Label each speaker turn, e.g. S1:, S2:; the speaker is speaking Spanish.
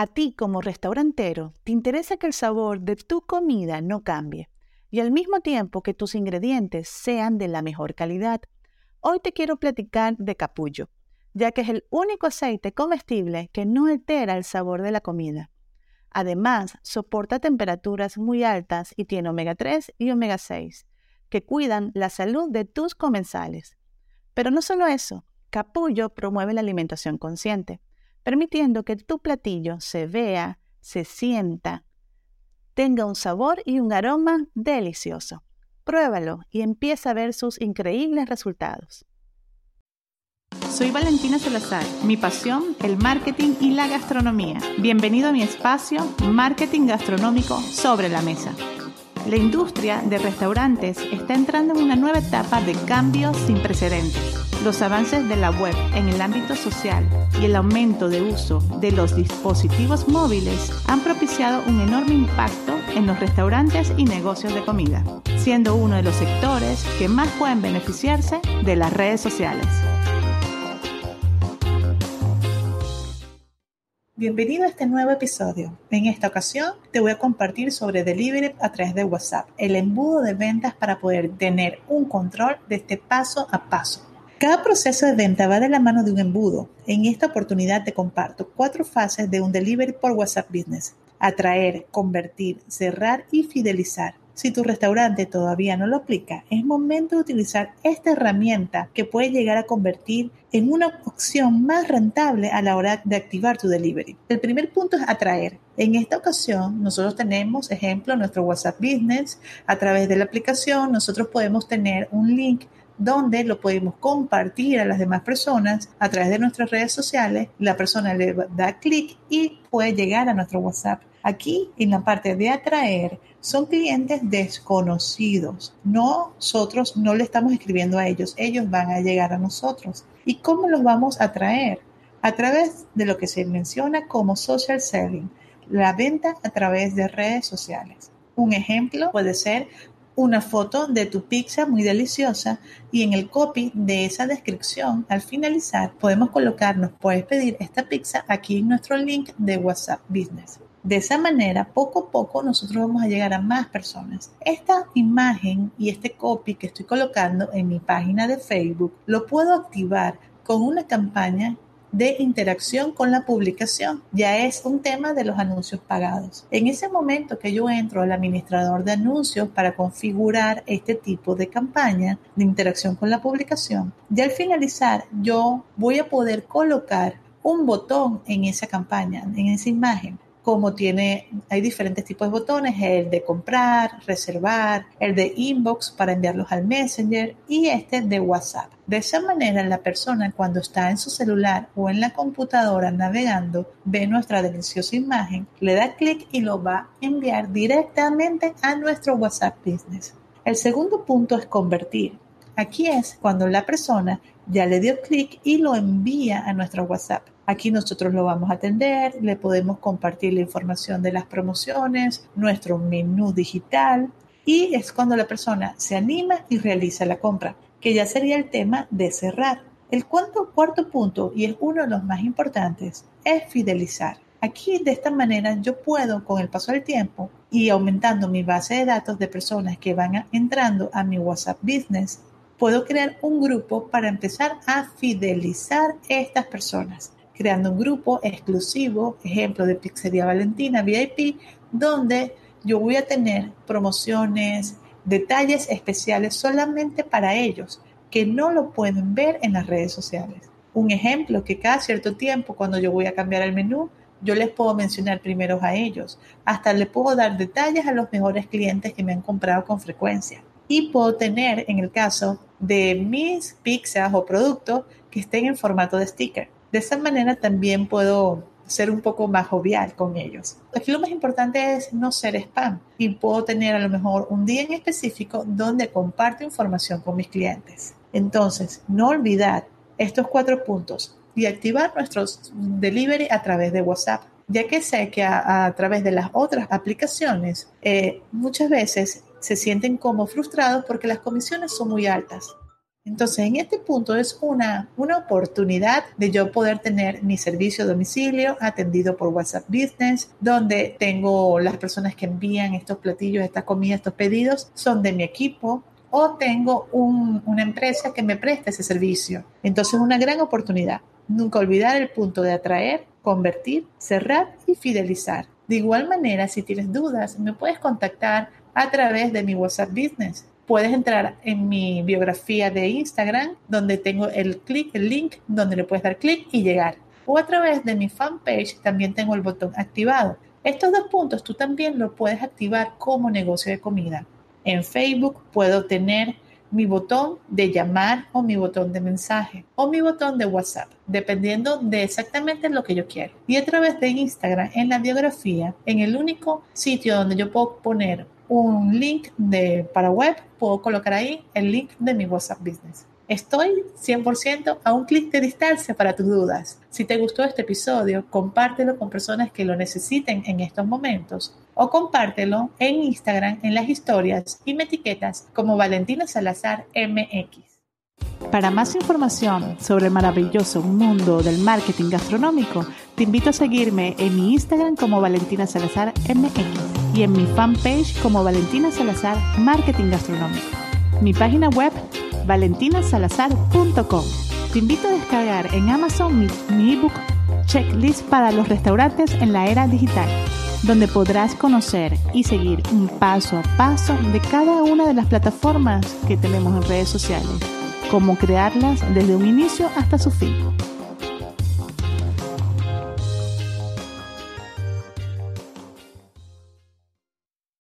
S1: A ti como restaurantero, te interesa que el sabor de tu comida no cambie y al mismo tiempo que tus ingredientes sean de la mejor calidad. Hoy te quiero platicar de capullo, ya que es el único aceite comestible que no altera el sabor de la comida. Además, soporta temperaturas muy altas y tiene omega 3 y omega 6, que cuidan la salud de tus comensales. Pero no solo eso, capullo promueve la alimentación consciente, permitiendo que tu platillo se vea, se sienta, tenga un sabor y un aroma delicioso. Pruébalo y empieza a ver sus increíbles resultados. Soy Valentina Salazar, mi pasión, el marketing y la gastronomía. Bienvenido a mi espacio Marketing Gastronómico sobre la Mesa. La industria de restaurantes está entrando en una nueva etapa de cambios sin precedentes. Los avances de la web en el ámbito social y el aumento de uso de los dispositivos móviles han propiciado un enorme impacto en los restaurantes y negocios de comida, siendo uno de los sectores que más pueden beneficiarse de las redes sociales. Bienvenido a este nuevo episodio. En esta ocasión te voy a compartir sobre delivery a través de WhatsApp, el embudo de ventas para poder tener un control de este paso a paso. Cada proceso de venta va de la mano de un embudo. En esta oportunidad te comparto cuatro fases de un delivery por WhatsApp Business. Atraer, convertir, cerrar y fidelizar. Si tu restaurante todavía no lo aplica, es momento de utilizar esta herramienta que puede llegar a convertir en una opción más rentable a la hora de activar tu delivery. El primer punto es atraer. En esta ocasión, nosotros tenemos, ejemplo, nuestro WhatsApp Business. A través de la aplicación, nosotros podemos tener un link donde lo podemos compartir a las demás personas a través de nuestras redes sociales. La persona le da clic y puede llegar a nuestro WhatsApp. Aquí, en la parte de atraer, son clientes desconocidos. Nosotros no le estamos escribiendo a ellos, ellos van a llegar a nosotros. ¿Y cómo los vamos a traer? A través de lo que se menciona como social selling, la venta a través de redes sociales. Un ejemplo puede ser una foto de tu pizza muy deliciosa y en el copy de esa descripción, al finalizar, podemos colocarnos, puedes pedir esta pizza aquí en nuestro link de WhatsApp Business. De esa manera, poco a poco nosotros vamos a llegar a más personas. Esta imagen y este copy que estoy colocando en mi página de Facebook lo puedo activar con una campaña de interacción con la publicación. Ya es un tema de los anuncios pagados. En ese momento que yo entro al administrador de anuncios para configurar este tipo de campaña de interacción con la publicación, ya al finalizar yo voy a poder colocar un botón en esa campaña, en esa imagen como tiene, hay diferentes tipos de botones, el de comprar, reservar, el de inbox para enviarlos al Messenger y este de WhatsApp. De esa manera la persona cuando está en su celular o en la computadora navegando ve nuestra deliciosa imagen, le da clic y lo va a enviar directamente a nuestro WhatsApp Business. El segundo punto es convertir. Aquí es cuando la persona ya le dio clic y lo envía a nuestro WhatsApp. Aquí nosotros lo vamos a atender, le podemos compartir la información de las promociones, nuestro menú digital y es cuando la persona se anima y realiza la compra, que ya sería el tema de cerrar. El cuarto, cuarto punto, y es uno de los más importantes, es fidelizar. Aquí de esta manera yo puedo con el paso del tiempo y aumentando mi base de datos de personas que van entrando a mi WhatsApp Business, puedo crear un grupo para empezar a fidelizar estas personas creando un grupo exclusivo, ejemplo de Pizzería Valentina VIP, donde yo voy a tener promociones, detalles especiales solamente para ellos, que no lo pueden ver en las redes sociales. Un ejemplo que cada cierto tiempo, cuando yo voy a cambiar el menú, yo les puedo mencionar primero a ellos. Hasta les puedo dar detalles a los mejores clientes que me han comprado con frecuencia. Y puedo tener, en el caso de mis pizzas o productos, que estén en formato de sticker. De esa manera también puedo ser un poco más jovial con ellos. Aquí lo más importante es no ser spam y puedo tener a lo mejor un día en específico donde comparto información con mis clientes. Entonces, no olvidar estos cuatro puntos y activar nuestros delivery a través de WhatsApp, ya que sé que a, través de las otras aplicaciones eh, muchas veces se sienten como frustrados porque las comisiones son muy altas. Entonces, en este punto es una, una oportunidad de yo poder tener mi servicio domicilio atendido por WhatsApp Business, donde tengo las personas que envían estos platillos, estas comidas, estos pedidos, son de mi equipo, o tengo una empresa que me presta ese servicio. Entonces, una gran oportunidad. Nunca olvidar el punto de atraer, convertir, cerrar y fidelizar. De igual manera, si tienes dudas, me puedes contactar a través de mi WhatsApp Business puedes entrar en mi biografía de Instagram, donde tengo el clic, el link, donde le puedes dar clic y llegar. O a través de mi fanpage también tengo el botón activado. Estos dos puntos tú también lo puedes activar como negocio de comida. En Facebook puedo tener mi botón de llamar o mi botón de mensaje o mi botón de WhatsApp, dependiendo de exactamente lo que yo quiero. Y a través de Instagram, en la biografía, en el único sitio donde yo puedo poner un link de, para web, puedo colocar ahí el link de mi WhatsApp Business. Estoy 100% a un clic de distancia para tus dudas. Si te gustó este episodio, compártelo con personas que lo necesiten en estos momentos o compártelo en Instagram en las historias y me etiquetas como Valentina Salazar MX.
S2: Para más información sobre el maravilloso mundo del marketing gastronómico, te invito a seguirme en mi Instagram como Valentina Salazar MX y en mi fanpage como Valentina Salazar Marketing Gastronómico. Mi página web valentinasalazar.com. Te invito a descargar en Amazon mi, mi ebook Checklist para los restaurantes en la era digital, donde podrás conocer y seguir un paso a paso de cada una de las plataformas que tenemos en redes sociales, cómo crearlas desde un inicio hasta su fin.